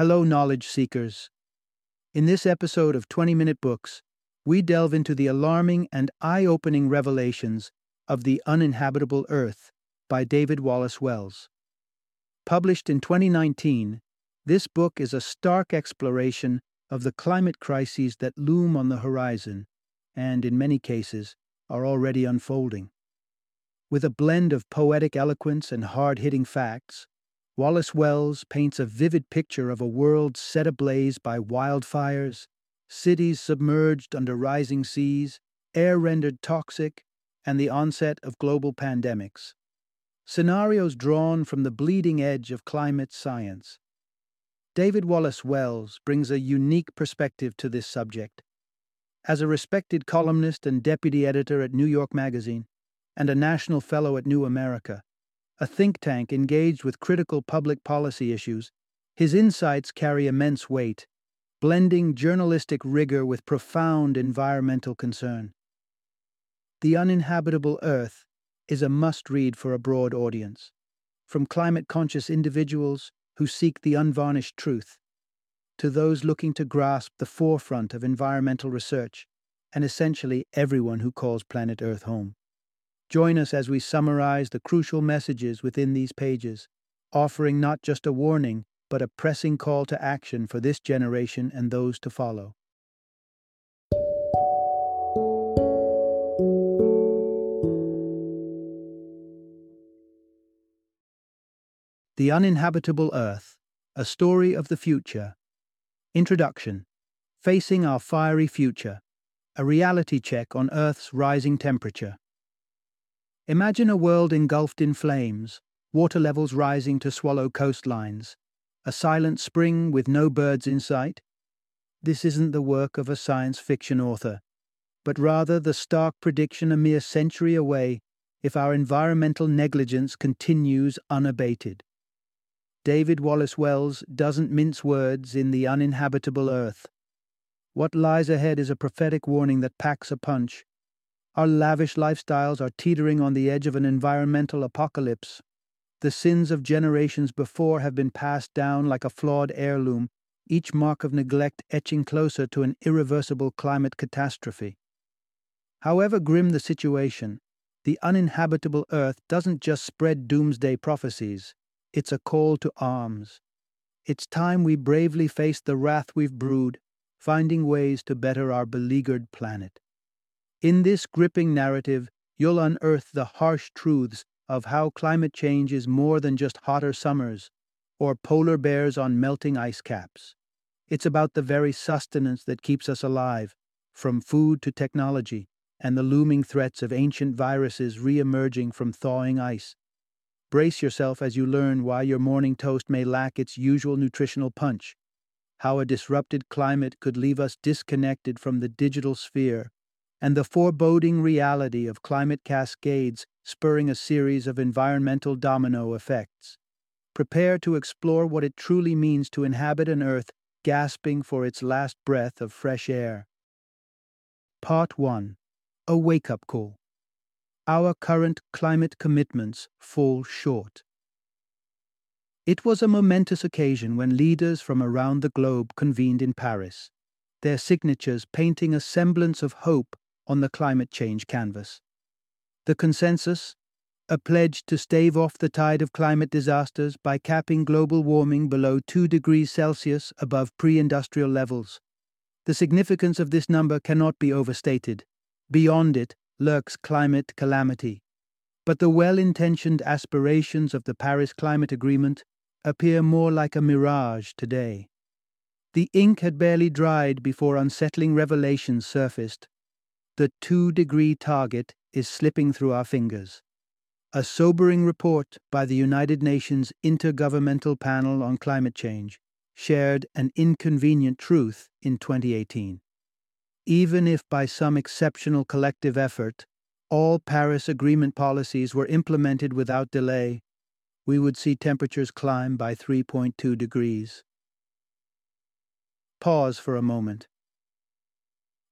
Hello, knowledge seekers. In this episode of 20 Minute Books, we delve into the alarming and eye opening revelations of The Uninhabitable Earth by David Wallace Wells. Published in 2019, this book is a stark exploration of the climate crises that loom on the horizon and, in many cases, are already unfolding. With a blend of poetic eloquence and hard hitting facts, Wallace Wells paints a vivid picture of a world set ablaze by wildfires, cities submerged under rising seas, air rendered toxic, and the onset of global pandemics. Scenarios drawn from the bleeding edge of climate science. David Wallace Wells brings a unique perspective to this subject. As a respected columnist and deputy editor at New York Magazine, and a national fellow at New America, a think tank engaged with critical public policy issues, his insights carry immense weight, blending journalistic rigor with profound environmental concern. The Uninhabitable Earth is a must read for a broad audience, from climate conscious individuals who seek the unvarnished truth to those looking to grasp the forefront of environmental research and essentially everyone who calls planet Earth home. Join us as we summarize the crucial messages within these pages, offering not just a warning, but a pressing call to action for this generation and those to follow. The Uninhabitable Earth A Story of the Future. Introduction Facing Our Fiery Future A Reality Check on Earth's Rising Temperature. Imagine a world engulfed in flames, water levels rising to swallow coastlines, a silent spring with no birds in sight. This isn't the work of a science fiction author, but rather the stark prediction a mere century away if our environmental negligence continues unabated. David Wallace Wells doesn't mince words in The Uninhabitable Earth. What lies ahead is a prophetic warning that packs a punch our lavish lifestyles are teetering on the edge of an environmental apocalypse. The sins of generations before have been passed down like a flawed heirloom, each mark of neglect etching closer to an irreversible climate catastrophe. However grim the situation, the uninhabitable earth doesn't just spread doomsday prophecies, it's a call to arms. It's time we bravely face the wrath we've brewed, finding ways to better our beleaguered planet. In this gripping narrative, you'll unearth the harsh truths of how climate change is more than just hotter summers or polar bears on melting ice caps. It's about the very sustenance that keeps us alive, from food to technology, and the looming threats of ancient viruses re emerging from thawing ice. Brace yourself as you learn why your morning toast may lack its usual nutritional punch, how a disrupted climate could leave us disconnected from the digital sphere and the foreboding reality of climate cascades spurring a series of environmental domino effects. Prepare to explore what it truly means to inhabit an Earth gasping for its last breath of fresh air. Part 1 A Wake Up Call. Our current climate commitments fall short. It was a momentous occasion when leaders from around the globe convened in Paris, their signatures painting a semblance of hope on the climate change canvas. The consensus a pledge to stave off the tide of climate disasters by capping global warming below 2 degrees Celsius above pre industrial levels. The significance of this number cannot be overstated. Beyond it lurks climate calamity. But the well intentioned aspirations of the Paris Climate Agreement appear more like a mirage today. The ink had barely dried before unsettling revelations surfaced the two degree target is slipping through our fingers. A sobering report by the United Nations Intergovernmental Panel on Climate Change shared an inconvenient truth in 2018. Even if by some exceptional collective effort all Paris Agreement policies were implemented without delay, we would see temperatures climb by 3.2 degrees. Pause for a moment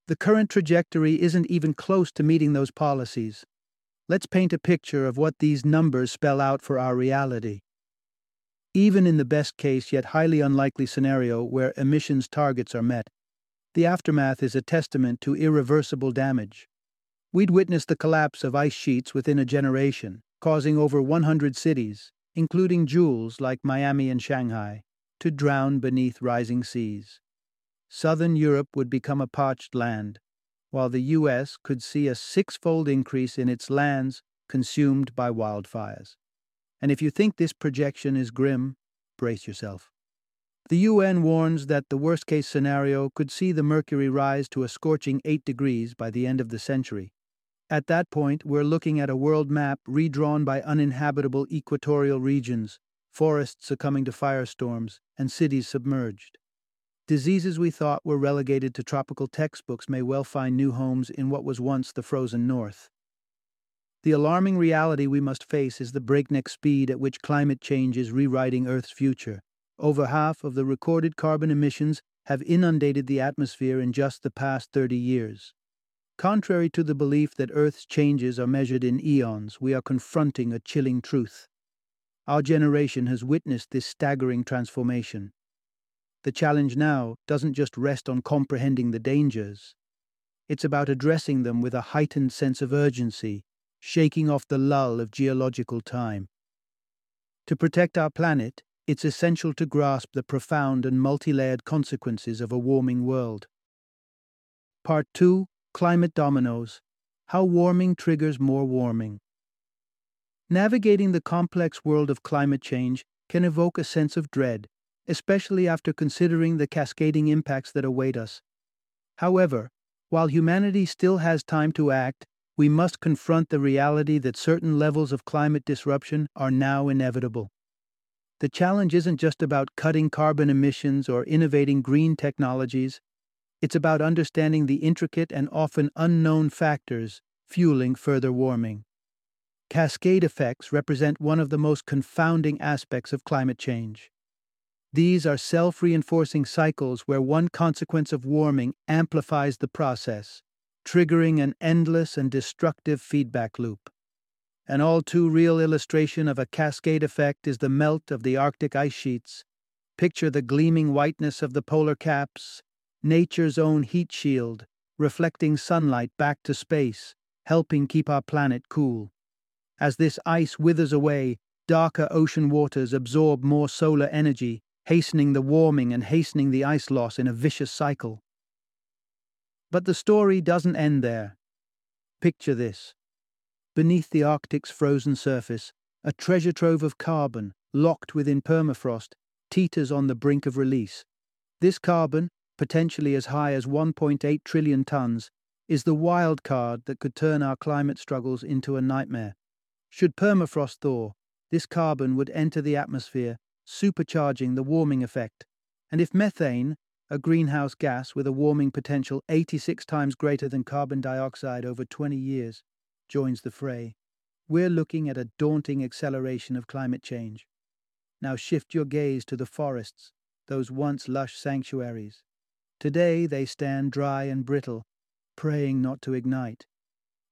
the current trajectory isn't even close to meeting those policies. Let's paint a picture of what these numbers spell out for our reality. Even in the best case yet highly unlikely scenario where emissions targets are met, the aftermath is a testament to irreversible damage. We'd witnessed the collapse of ice sheets within a generation, causing over 100 cities, including jewels like Miami and Shanghai, to drown beneath rising seas. Southern Europe would become a parched land, while the U.S. could see a six-fold increase in its lands consumed by wildfires. And if you think this projection is grim, brace yourself. The UN warns that the worst case scenario could see the mercury rise to a scorching 8 degrees by the end of the century. At that point, we're looking at a world map redrawn by uninhabitable equatorial regions, forests succumbing to firestorms, and cities submerged. Diseases we thought were relegated to tropical textbooks may well find new homes in what was once the frozen north. The alarming reality we must face is the breakneck speed at which climate change is rewriting Earth's future. Over half of the recorded carbon emissions have inundated the atmosphere in just the past 30 years. Contrary to the belief that Earth's changes are measured in eons, we are confronting a chilling truth. Our generation has witnessed this staggering transformation. The challenge now doesn't just rest on comprehending the dangers, it's about addressing them with a heightened sense of urgency shaking off the lull of geological time. To protect our planet, it's essential to grasp the profound and multi layered consequences of a warming world. Part 2 Climate Dominoes How Warming Triggers More Warming. Navigating the complex world of climate change can evoke a sense of dread, especially after considering the cascading impacts that await us. However, while humanity still has time to act, we must confront the reality that certain levels of climate disruption are now inevitable. The challenge isn't just about cutting carbon emissions or innovating green technologies, it's about understanding the intricate and often unknown factors fueling further warming. Cascade effects represent one of the most confounding aspects of climate change. These are self reinforcing cycles where one consequence of warming amplifies the process, triggering an endless and destructive feedback loop. An all too real illustration of a cascade effect is the melt of the Arctic ice sheets. Picture the gleaming whiteness of the polar caps, nature's own heat shield, reflecting sunlight back to space, helping keep our planet cool. As this ice withers away, darker ocean waters absorb more solar energy, hastening the warming and hastening the ice loss in a vicious cycle. But the story doesn't end there. Picture this. Beneath the Arctic's frozen surface, a treasure trove of carbon, locked within permafrost, teeters on the brink of release. This carbon, potentially as high as 1.8 trillion tons, is the wild card that could turn our climate struggles into a nightmare. Should permafrost thaw, this carbon would enter the atmosphere, supercharging the warming effect. And if methane, a greenhouse gas with a warming potential 86 times greater than carbon dioxide over 20 years, joins the fray. We're looking at a daunting acceleration of climate change. Now shift your gaze to the forests, those once lush sanctuaries. Today they stand dry and brittle, praying not to ignite.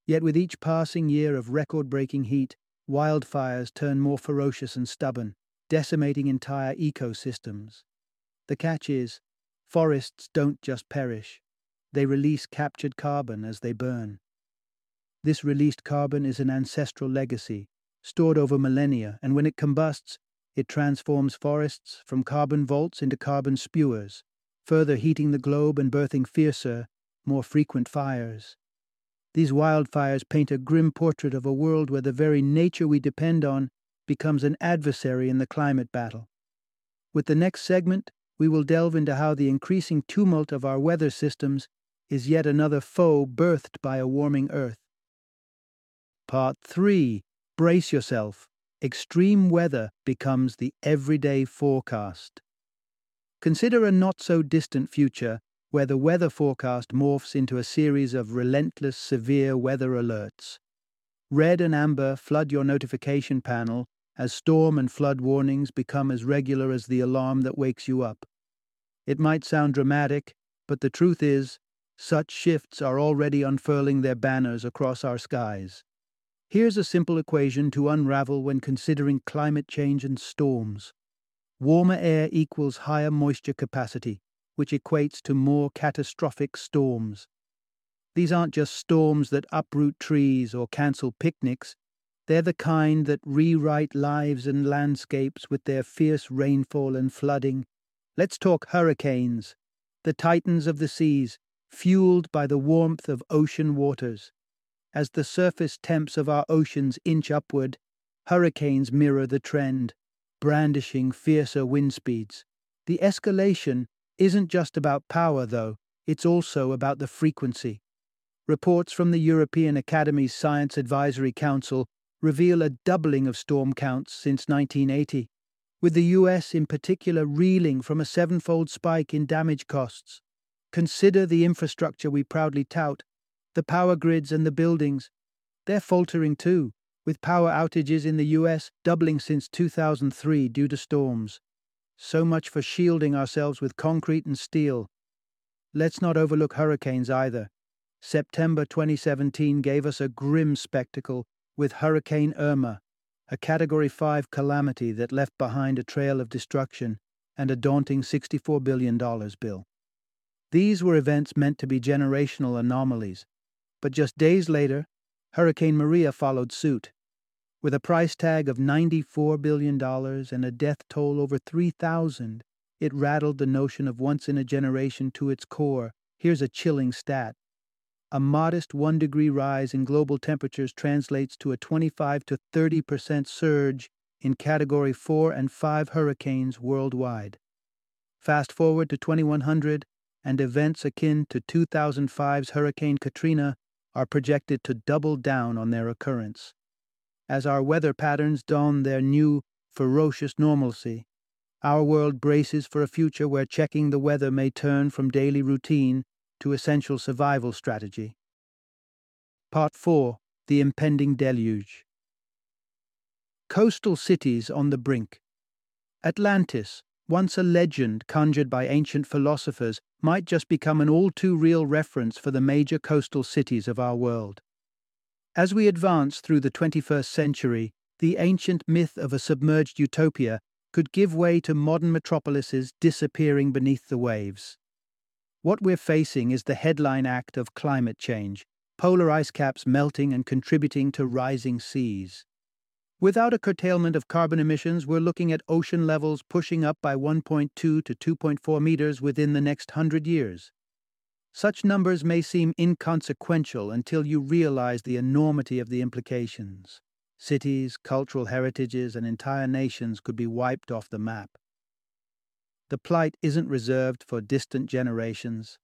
Yet with each passing year of record breaking heat, wildfires turn more ferocious and stubborn, decimating entire ecosystems. The catch is, Forests don't just perish, they release captured carbon as they burn. This released carbon is an ancestral legacy, stored over millennia, and when it combusts, it transforms forests from carbon vaults into carbon spewers, further heating the globe and birthing fiercer, more frequent fires. These wildfires paint a grim portrait of a world where the very nature we depend on becomes an adversary in the climate battle. With the next segment, we will delve into how the increasing tumult of our weather systems is yet another foe birthed by a warming Earth. Part 3 Brace yourself. Extreme weather becomes the everyday forecast. Consider a not so distant future where the weather forecast morphs into a series of relentless, severe weather alerts. Red and amber flood your notification panel as storm and flood warnings become as regular as the alarm that wakes you up. It might sound dramatic, but the truth is, such shifts are already unfurling their banners across our skies. Here's a simple equation to unravel when considering climate change and storms. Warmer air equals higher moisture capacity, which equates to more catastrophic storms. These aren't just storms that uproot trees or cancel picnics, they're the kind that rewrite lives and landscapes with their fierce rainfall and flooding. Let's talk hurricanes, the titans of the seas, fueled by the warmth of ocean waters. As the surface temps of our oceans inch upward, hurricanes mirror the trend, brandishing fiercer wind speeds. The escalation isn't just about power, though, it's also about the frequency. Reports from the European Academies' Science Advisory Council reveal a doubling of storm counts since 1980, with the US in particular reeling from a sevenfold spike in damage costs. Consider the infrastructure we proudly tout, the power grids and the buildings. They're faltering too, with power outages in the US doubling since 2003 due to storms. So much for shielding ourselves with concrete and steel. Let's not overlook hurricanes either. September 2017 gave us a grim spectacle with Hurricane Irma, a Category 5 calamity that left behind a trail of destruction and a daunting $64 billion bill. These were events meant to be generational anomalies, but just days later, Hurricane Maria followed suit. With a price tag of $94 billion and a death toll over 3,000, it rattled the notion of once in a generation to its core. Here's a chilling stat a modest 1 degree rise in global temperatures translates to a 25 to 30 percent surge in Category 4 and 5 hurricanes worldwide. Fast forward to 2100, and events akin to 2005's Hurricane Katrina are projected to double down on their occurrence. As our weather patterns don their new, ferocious normalcy, our world braces for a future where checking the weather may turn from daily routine to essential survival strategy. Part 4 The Impending Deluge. Coastal cities on the brink. Atlantis, once a legend conjured by ancient philosophers, might just become an all too real reference for the major coastal cities of our world. As we advance through the 21st century, the ancient myth of a submerged utopia could give way to modern metropolises disappearing beneath the waves. What we're facing is the headline act of climate change, polar ice caps melting and contributing to rising seas. Without a curtailment of carbon emissions, we're looking at ocean levels pushing up by 1.2 to 2.4 meters within the next hundred years. Such numbers may seem inconsequential until you realize the enormity of the implications. Cities, cultural heritages, and entire nations could be wiped off the map. The plight isn't reserved for distant generations.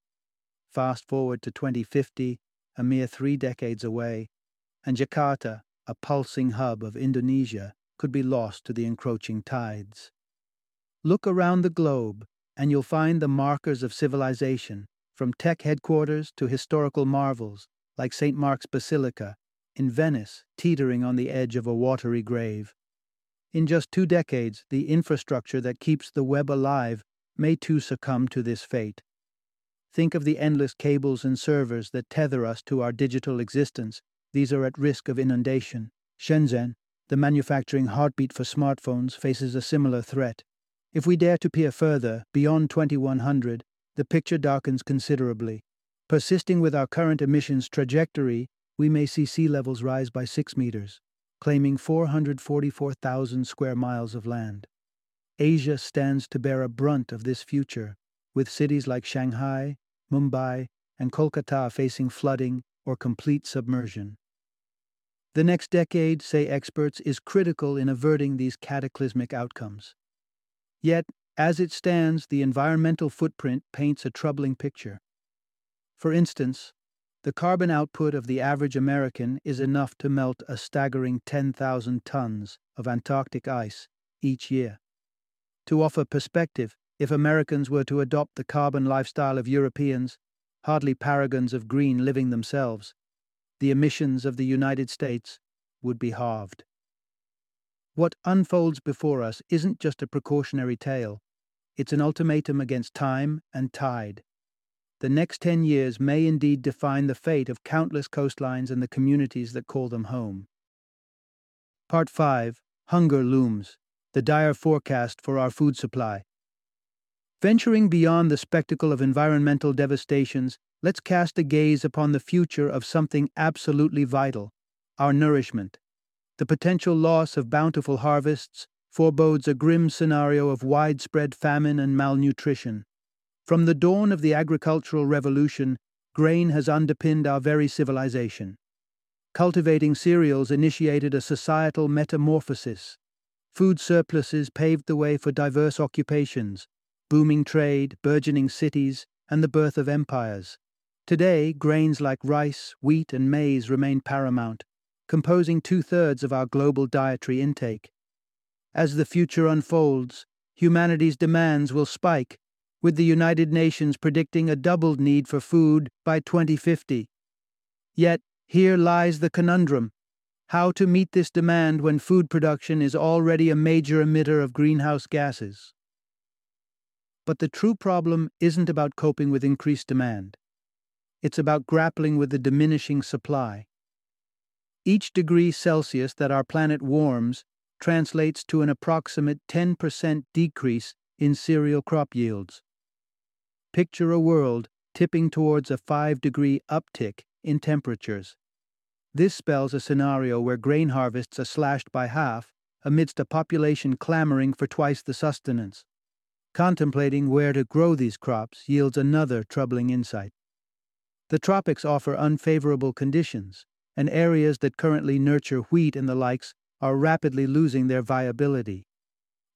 Fast forward to 2050, a mere three decades away, and Jakarta, a pulsing hub of Indonesia, could be lost to the encroaching tides. Look around the globe, and you'll find the markers of civilization, from tech headquarters to historical marvels, like St. Mark's Basilica, in Venice, teetering on the edge of a watery grave. In just two decades, the infrastructure that keeps the web alive may too succumb to this fate. Think of the endless cables and servers that tether us to our digital existence. These are at risk of inundation. Shenzhen, the manufacturing heartbeat for smartphones, faces a similar threat. If we dare to peer further, beyond 2100, the picture darkens considerably. Persisting with our current emissions trajectory, we may see sea levels rise by 6 meters claiming 444,000 square miles of land. Asia stands to bear a brunt of this future, with cities like Shanghai, Mumbai, and Kolkata facing flooding or complete submersion. The next decade, say experts, is critical in averting these cataclysmic outcomes. Yet, as it stands, the environmental footprint paints a troubling picture. For instance, the carbon output of the average American is enough to melt a staggering 10,000 tons of Antarctic ice each year. To offer perspective, if Americans were to adopt the carbon lifestyle of Europeans, hardly paragons of green living themselves, the emissions of the United States would be halved. What unfolds before us isn't just a precautionary tale, it's an ultimatum against time and tide the next 10 years may indeed define the fate of countless coastlines and the communities that call them home. Part 5 Hunger Looms the dire forecast for our food supply. Venturing beyond the spectacle of environmental devastations, let's cast a gaze upon the future of something absolutely vital our nourishment. The potential loss of bountiful harvests forebodes a grim scenario of widespread famine and malnutrition. From the dawn of the agricultural revolution, grain has underpinned our very civilization. Cultivating cereals initiated a societal metamorphosis. Food surpluses paved the way for diverse occupations, booming trade, burgeoning cities, and the birth of empires. Today, grains like rice, wheat, and maize remain paramount, composing two thirds of our global dietary intake. As the future unfolds, humanity's demands will spike, with the United Nations predicting a doubled need for food by 2050. Yet, here lies the conundrum how to meet this demand when food production is already a major emitter of greenhouse gases. But the true problem isn't about coping with increased demand. It's about grappling with the diminishing supply. Each degree Celsius that our planet warms translates to an approximate 10% decrease in cereal crop yields. Picture a world tipping towards a 5 degree uptick in temperatures. This spells a scenario where grain harvests are slashed by half amidst a population clamoring for twice the sustenance. Contemplating where to grow these crops yields another troubling insight. The tropics offer unfavorable conditions, and areas that currently nurture wheat and the likes are rapidly losing their viability.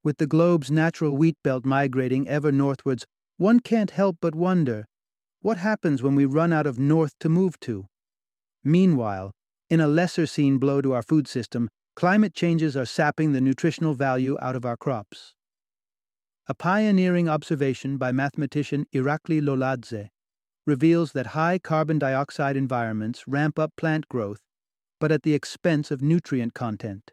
With the globe's natural wheat belt migrating ever northwards, one can't help but wonder what happens when we run out of north to move to? Meanwhile, in a lesser seen blow to our food system, climate changes are sapping the nutritional value out of our crops. A pioneering observation by mathematician Irakli Loladze reveals that high carbon dioxide environments ramp up plant growth, but at the expense of nutrient content.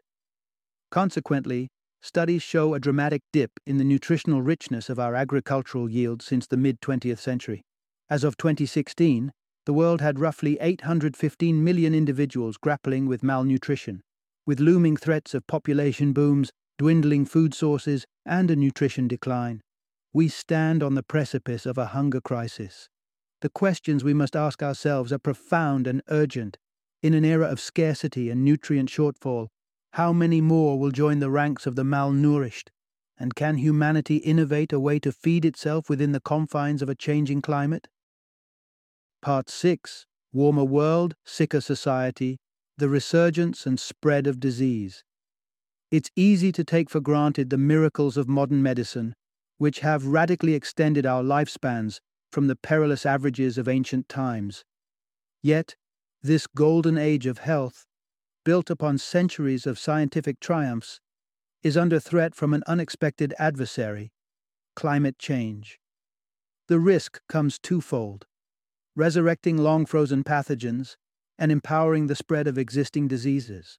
Consequently, studies show a dramatic dip in the nutritional richness of our agricultural yields since the mid 20th century. As of 2016, the world had roughly 815 million individuals grappling with malnutrition, with looming threats of population booms, dwindling food sources, and a nutrition decline. We stand on the precipice of a hunger crisis. The questions we must ask ourselves are profound and urgent. In an era of scarcity and nutrient shortfall, how many more will join the ranks of the malnourished? And can humanity innovate a way to feed itself within the confines of a changing climate? Part 6 Warmer World, Sicker Society, the Resurgence and Spread of Disease. It's easy to take for granted the miracles of modern medicine, which have radically extended our lifespans from the perilous averages of ancient times. Yet, this golden age of health, built upon centuries of scientific triumphs, is under threat from an unexpected adversary climate change. The risk comes twofold resurrecting long frozen pathogens, and empowering the spread of existing diseases.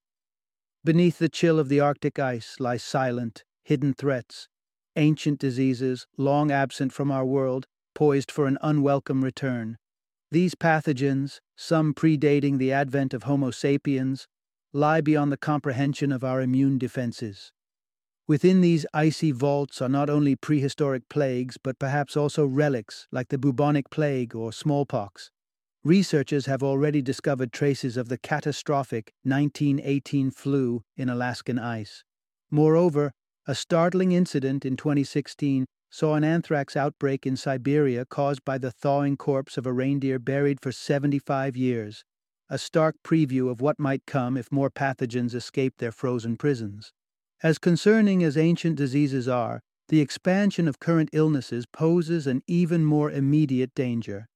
Beneath the chill of the Arctic ice lie silent, hidden threats, ancient diseases, long absent from our world, poised for an unwelcome return. These pathogens, some predating the advent of Homo sapiens, lie beyond the comprehension of our immune defenses. Within these icy vaults are not only prehistoric plagues, but perhaps also relics like the bubonic plague or smallpox. Researchers have already discovered traces of the catastrophic 1918 flu in Alaskan ice. Moreover, a startling incident in 2016 saw an anthrax outbreak in Siberia caused by the thawing corpse of a reindeer buried for 75 years, a stark preview of what might come if more pathogens escaped their frozen prisons. As concerning as ancient diseases are, the expansion of current illnesses poses an even more immediate danger.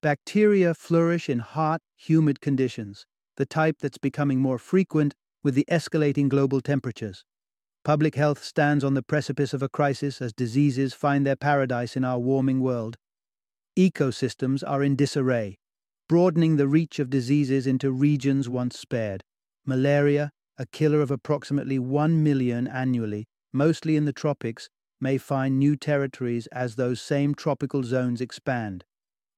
Bacteria flourish in hot, humid conditions, the type that's becoming more frequent with the escalating global temperatures. Public health stands on the precipice of a crisis as diseases find their paradise in our warming world. Ecosystems are in disarray, broadening the reach of diseases into regions once spared. Malaria, a killer of approximately 1 million annually, mostly in the tropics, may find new territories as those same tropical zones expand.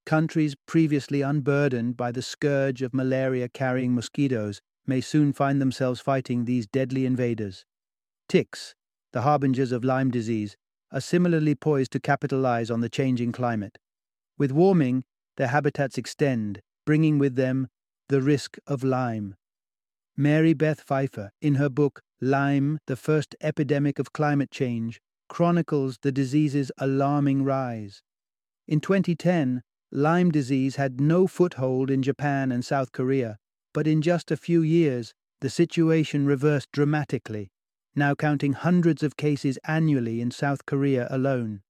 Countries previously unburdened by the scourge of malaria carrying mosquitoes may soon find themselves fighting these deadly invaders. Ticks, the harbingers of Lyme disease, are similarly poised to capitalize on the changing climate. With warming, their habitats extend, bringing with them the risk of Lyme. Mary Beth Pfeiffer, in her book Lyme, the First Epidemic of Climate Change, chronicles the disease's alarming rise. In 2010, Lyme disease had no foothold in Japan and South Korea, but in just a few years, the situation reversed dramatically, now counting hundreds of cases annually in South Korea alone.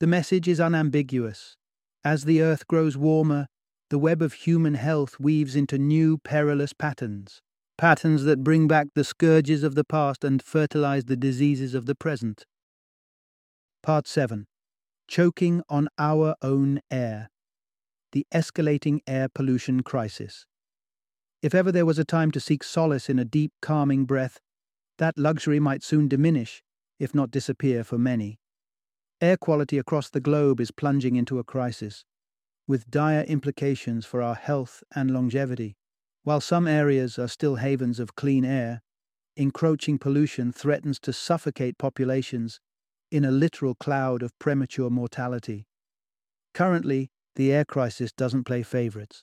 The message is unambiguous. As the earth grows warmer, the web of human health weaves into new perilous patterns, patterns that bring back the scourges of the past and fertilize the diseases of the present. Part 7 Choking on Our Own Air The Escalating Air Pollution Crisis. If ever there was a time to seek solace in a deep, calming breath, that luxury might soon diminish, if not disappear for many. Air quality across the globe is plunging into a crisis with dire implications for our health and longevity. While some areas are still havens of clean air, encroaching pollution threatens to suffocate populations in a literal cloud of premature mortality. Currently, the air crisis doesn't play favorites.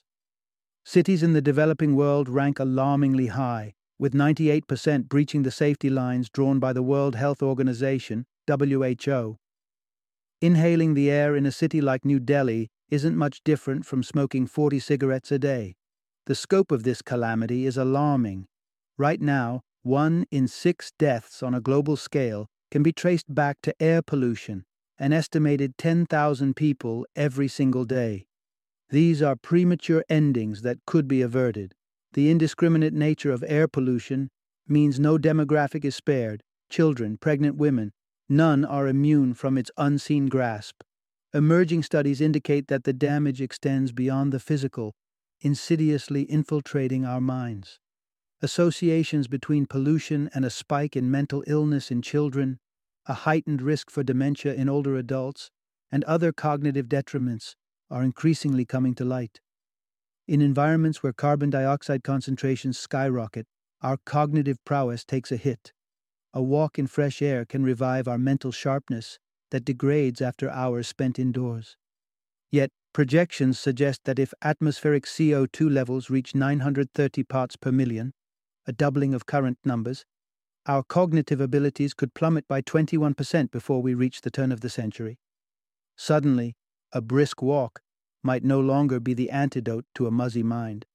Cities in the developing world rank alarmingly high, with 98% breaching the safety lines drawn by the World Health Organization, WHO. Inhaling the air in a city like New Delhi isn't much different from smoking 40 cigarettes a day. The scope of this calamity is alarming. Right now, one in six deaths on a global scale can be traced back to air pollution, an estimated 10,000 people every single day. These are premature endings that could be averted. The indiscriminate nature of air pollution means no demographic is spared children, pregnant women, none are immune from its unseen grasp. Emerging studies indicate that the damage extends beyond the physical, insidiously infiltrating our minds. Associations between pollution and a spike in mental illness in children, a heightened risk for dementia in older adults, and other cognitive detriments are increasingly coming to light. In environments where carbon dioxide concentrations skyrocket, our cognitive prowess takes a hit. A walk in fresh air can revive our mental sharpness that degrades after hours spent indoors. Yet, projections suggest that if atmospheric CO2 levels reach 930 parts per million, a doubling of current numbers, our cognitive abilities could plummet by 21% before we reach the turn of the century. Suddenly, a brisk walk might no longer be the antidote to a muzzy mind.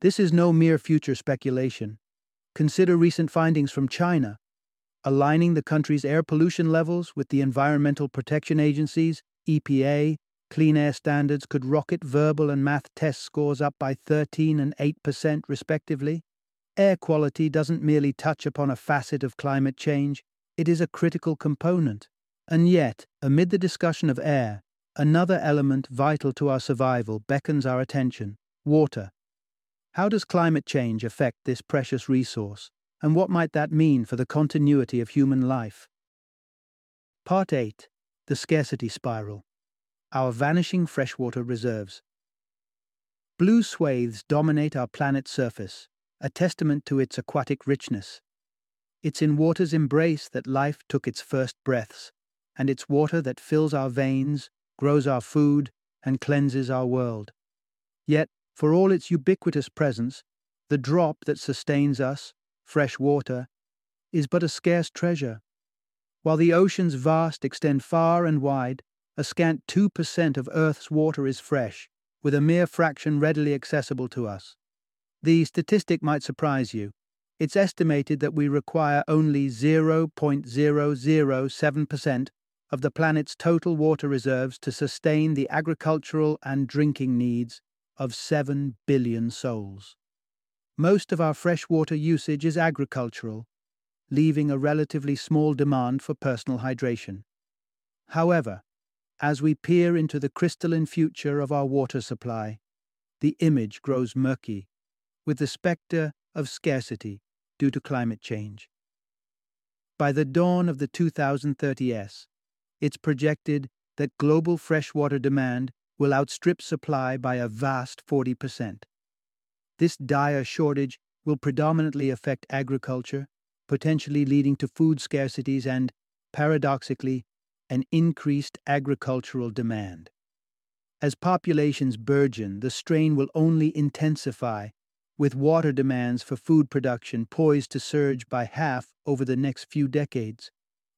This is no mere future speculation. Consider recent findings from China, aligning the country's air pollution levels with the Environmental Protection Agency's EPA clean air standards could rocket verbal and math test scores up by 13 and 8% respectively. Air quality doesn't merely touch upon a facet of climate change, it is a critical component. And yet, amid the discussion of air, another element vital to our survival beckons our attention water. How does climate change affect this precious resource? And what might that mean for the continuity of human life? Part 8 The Scarcity Spiral Our Vanishing Freshwater Reserves. Blue swathes dominate our planet's surface, a testament to its aquatic richness. It's in water's embrace that life took its first breaths, and it's water that fills our veins, grows our food, and cleanses our world. Yet, for all its ubiquitous presence, the drop that sustains us, fresh water, is but a scarce treasure. While the oceans vast extend far and wide, a scant 2% of Earth's water is fresh, with a mere fraction readily accessible to us. The statistic might surprise you. It's estimated that we require only 0.007% of the planet's total water reserves to sustain the agricultural and drinking needs of 7 billion souls. Most of our freshwater usage is agricultural, leaving a relatively small demand for personal hydration. However, as we peer into the crystalline future of our water supply, the image grows murky, with the spectre of scarcity due to climate change. By the dawn of the 2030s, it's projected that global freshwater demand will outstrip supply by a vast 40%. This dire shortage will predominantly affect agriculture, potentially leading to food scarcities and, paradoxically, an increased agricultural demand. As populations burgeon, the strain will only intensify, with water demands for food production poised to surge by half over the next few decades.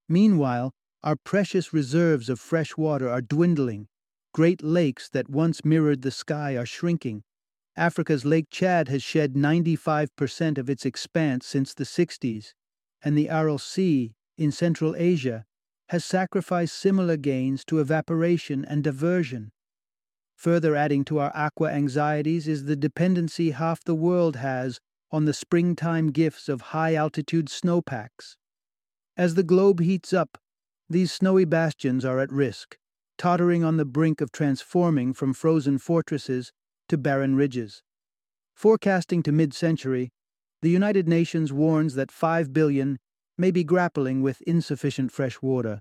Meanwhile, our precious reserves of fresh water are dwindling. Great lakes that once mirrored the sky are shrinking. Africa's Lake Chad has shed 95% of its expanse since the 60s, and the Aral Sea in Central Asia has sacrificed similar gains to evaporation and diversion. Further adding to our aqua anxieties is the dependency half the world has on the springtime gifts of high altitude snowpacks. As the globe heats up, these snowy bastions are at risk, tottering on the brink of transforming from frozen fortresses to barren ridges. Forecasting to mid century, the United Nations warns that 5 billion may be grappling with insufficient fresh water.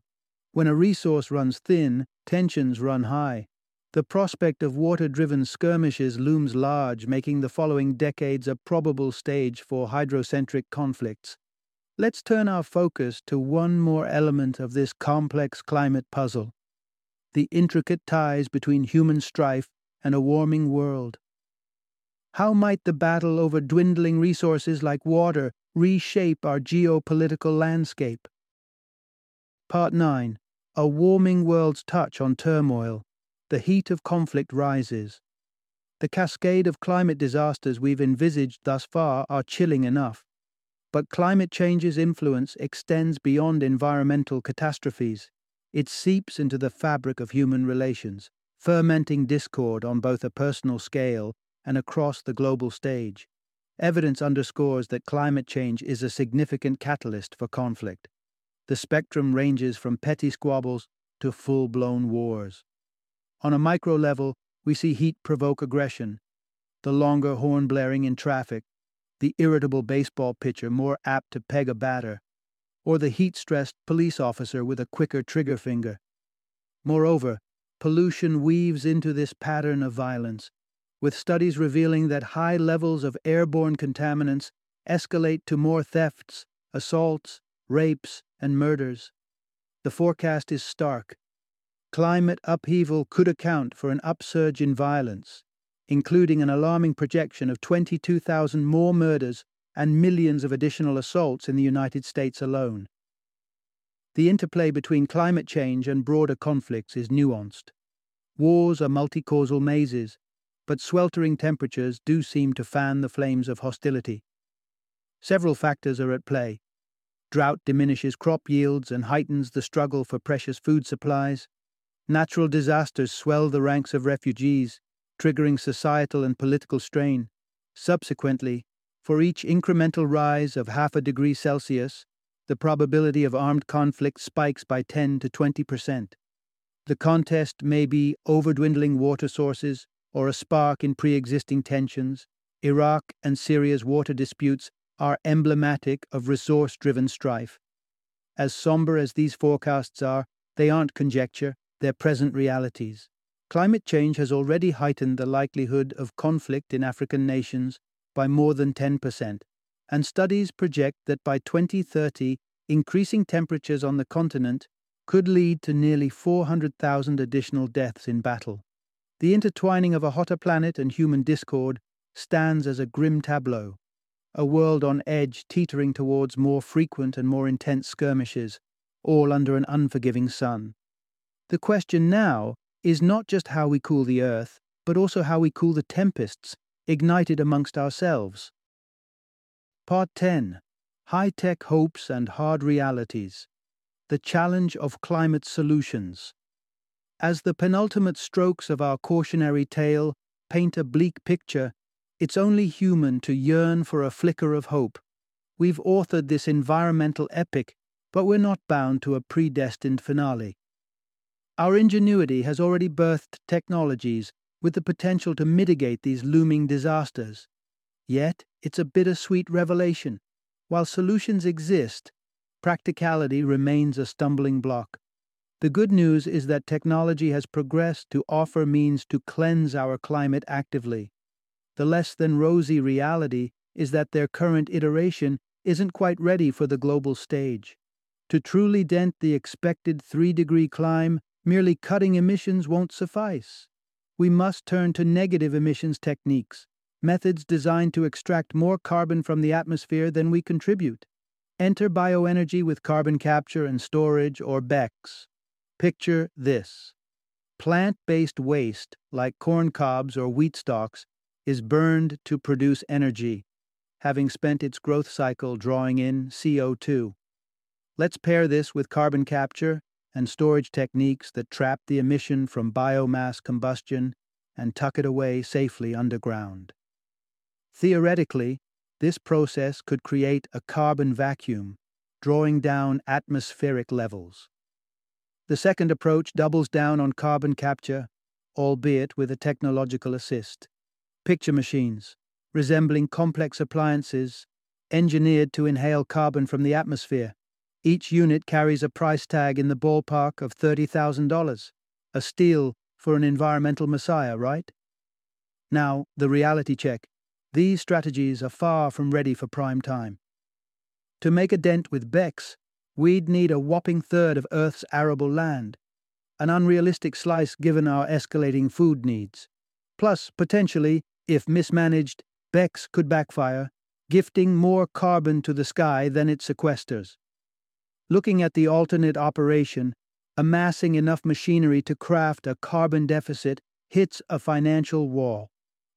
When a resource runs thin, tensions run high. The prospect of water driven skirmishes looms large, making the following decades a probable stage for hydrocentric conflicts. Let's turn our focus to one more element of this complex climate puzzle the intricate ties between human strife and a warming world. How might the battle over dwindling resources like water reshape our geopolitical landscape? Part 9 A Warming World's Touch on Turmoil. The heat of conflict rises. The cascade of climate disasters we've envisaged thus far are chilling enough. But climate change's influence extends beyond environmental catastrophes. It seeps into the fabric of human relations, fermenting discord on both a personal scale and across the global stage. Evidence underscores that climate change is a significant catalyst for conflict. The spectrum ranges from petty squabbles to full blown wars. On a micro level, we see heat provoke aggression, the longer horn blaring in traffic, the irritable baseball pitcher more apt to peg a batter, or the heat stressed police officer with a quicker trigger finger. Moreover, pollution weaves into this pattern of violence, with studies revealing that high levels of airborne contaminants escalate to more thefts, assaults, rapes, and murders. The forecast is stark. Climate upheaval could account for an upsurge in violence, including an alarming projection of 22,000 more murders and millions of additional assaults in the United States alone. The interplay between climate change and broader conflicts is nuanced. Wars are multi-causal mazes, but sweltering temperatures do seem to fan the flames of hostility. Several factors are at play, Drought diminishes crop yields and heightens the struggle for precious food supplies. Natural disasters swell the ranks of refugees, triggering societal and political strain. Subsequently, for each incremental rise of half a degree Celsius, the probability of armed conflict spikes by 10 to 20 percent. The contest may be over dwindling water sources or a spark in pre existing tensions. Iraq and Syria's water disputes are emblematic of resource driven strife. As somber as these forecasts are, they aren't conjecture, they're present realities. Climate change has already heightened the likelihood of conflict in African nations by more than 10%, and studies project that by 2030, increasing temperatures on the continent could lead to nearly 400,000 additional deaths in battle. The intertwining of a hotter planet and human discord stands as a grim tableau, a world on edge teetering towards more frequent and more intense skirmishes, all under an unforgiving sun. The question now is not just how we cool the earth, but also how we cool the tempests ignited amongst ourselves. Part 10 High Tech Hopes and Hard Realities The Challenge of Climate Solutions. As the penultimate strokes of our cautionary tale paint a bleak picture it's only human to yearn for a flicker of hope. We've authored this environmental epic, but we're not bound to a predestined finale. Our ingenuity has already birthed technologies with the potential to mitigate these looming disasters. Yet, it's a bittersweet revelation. While solutions exist, practicality remains a stumbling block. The good news is that technology has progressed to offer means to cleanse our climate actively. The less than rosy reality is that their current iteration isn't quite ready for the global stage. To truly dent the expected 3 degree climb, merely cutting emissions won't suffice. We must turn to negative emissions techniques, methods designed to extract more carbon from the atmosphere than we contribute. Enter bioenergy with carbon capture and storage, or BECCS. Picture this plant based waste, like corn cobs or wheat stalks, is burned to produce energy, having spent its growth cycle drawing in CO2. Let's pair this with carbon capture and storage techniques that trap the emission from biomass combustion and tuck it away safely underground. Theoretically, this process could create a carbon vacuum, drawing down atmospheric levels. The second approach doubles down on carbon capture, albeit with a technological assist. Picture machines, resembling complex appliances, engineered to inhale carbon from the atmosphere. Each unit carries a price tag in the ballpark of $30,000, a steal for an environmental messiah, right? Now, the reality check. These strategies are far from ready for prime time. To make a dent with BECCS, we'd need a whopping third of Earth's arable land, an unrealistic slice given our escalating food needs. Plus, potentially, if mismanaged, BECCS could backfire, gifting more carbon to the sky than it sequesters. Looking at the alternate operation, amassing enough machinery to craft a carbon deficit hits a financial wall.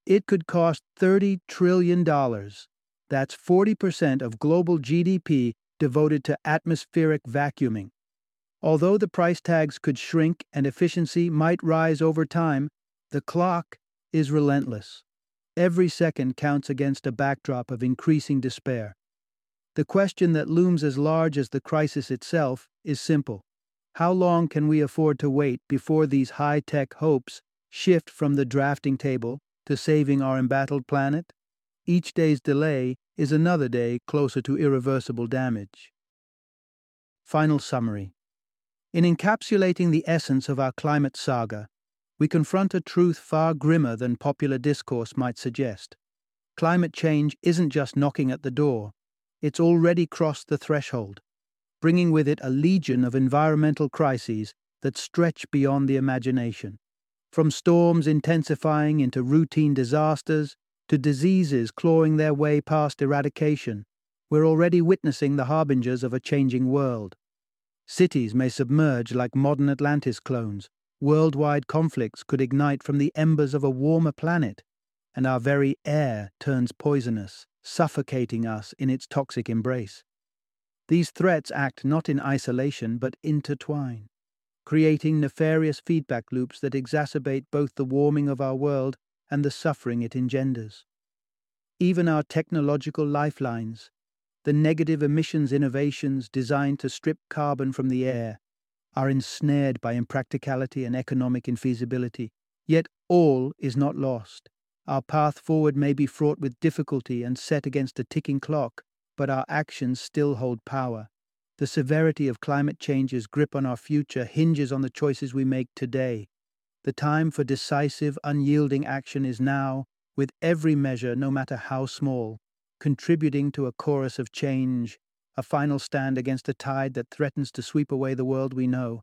It could cost $30 trillion. That's 40% of global GDP devoted to atmospheric vacuuming. Although the price tags could shrink and efficiency might rise over time, the clock is relentless. Every second counts against a backdrop of increasing despair. The question that looms as large as the crisis itself is simple. How long can we afford to wait before these high tech hopes shift from the drafting table to saving our embattled planet? Each day's delay is another day closer to irreversible damage. Final summary In encapsulating the essence of our climate saga, we confront a truth far grimmer than popular discourse might suggest. Climate change isn't just knocking at the door, it's already crossed the threshold, bringing with it a legion of environmental crises that stretch beyond the imagination. From storms intensifying into routine disasters to diseases clawing their way past eradication, we're already witnessing the harbingers of a changing world. Cities may submerge like modern Atlantis clones, worldwide conflicts could ignite from the embers of a warmer planet, and our very air turns poisonous, suffocating us in its toxic embrace. These threats act not in isolation but intertwine, creating nefarious feedback loops that exacerbate both the warming of our world and the suffering it engenders. Even our technological lifelines, the negative emissions innovations designed to strip carbon from the air, are ensnared by impracticality and economic infeasibility. Yet all is not lost. Our path forward may be fraught with difficulty and set against a ticking clock, but our actions still hold power. The severity of climate change's grip on our future hinges on the choices we make today. The time for decisive, unyielding action is now, with every measure, no matter how small, contributing to a chorus of change, a final stand against a tide that threatens to sweep away the world we know.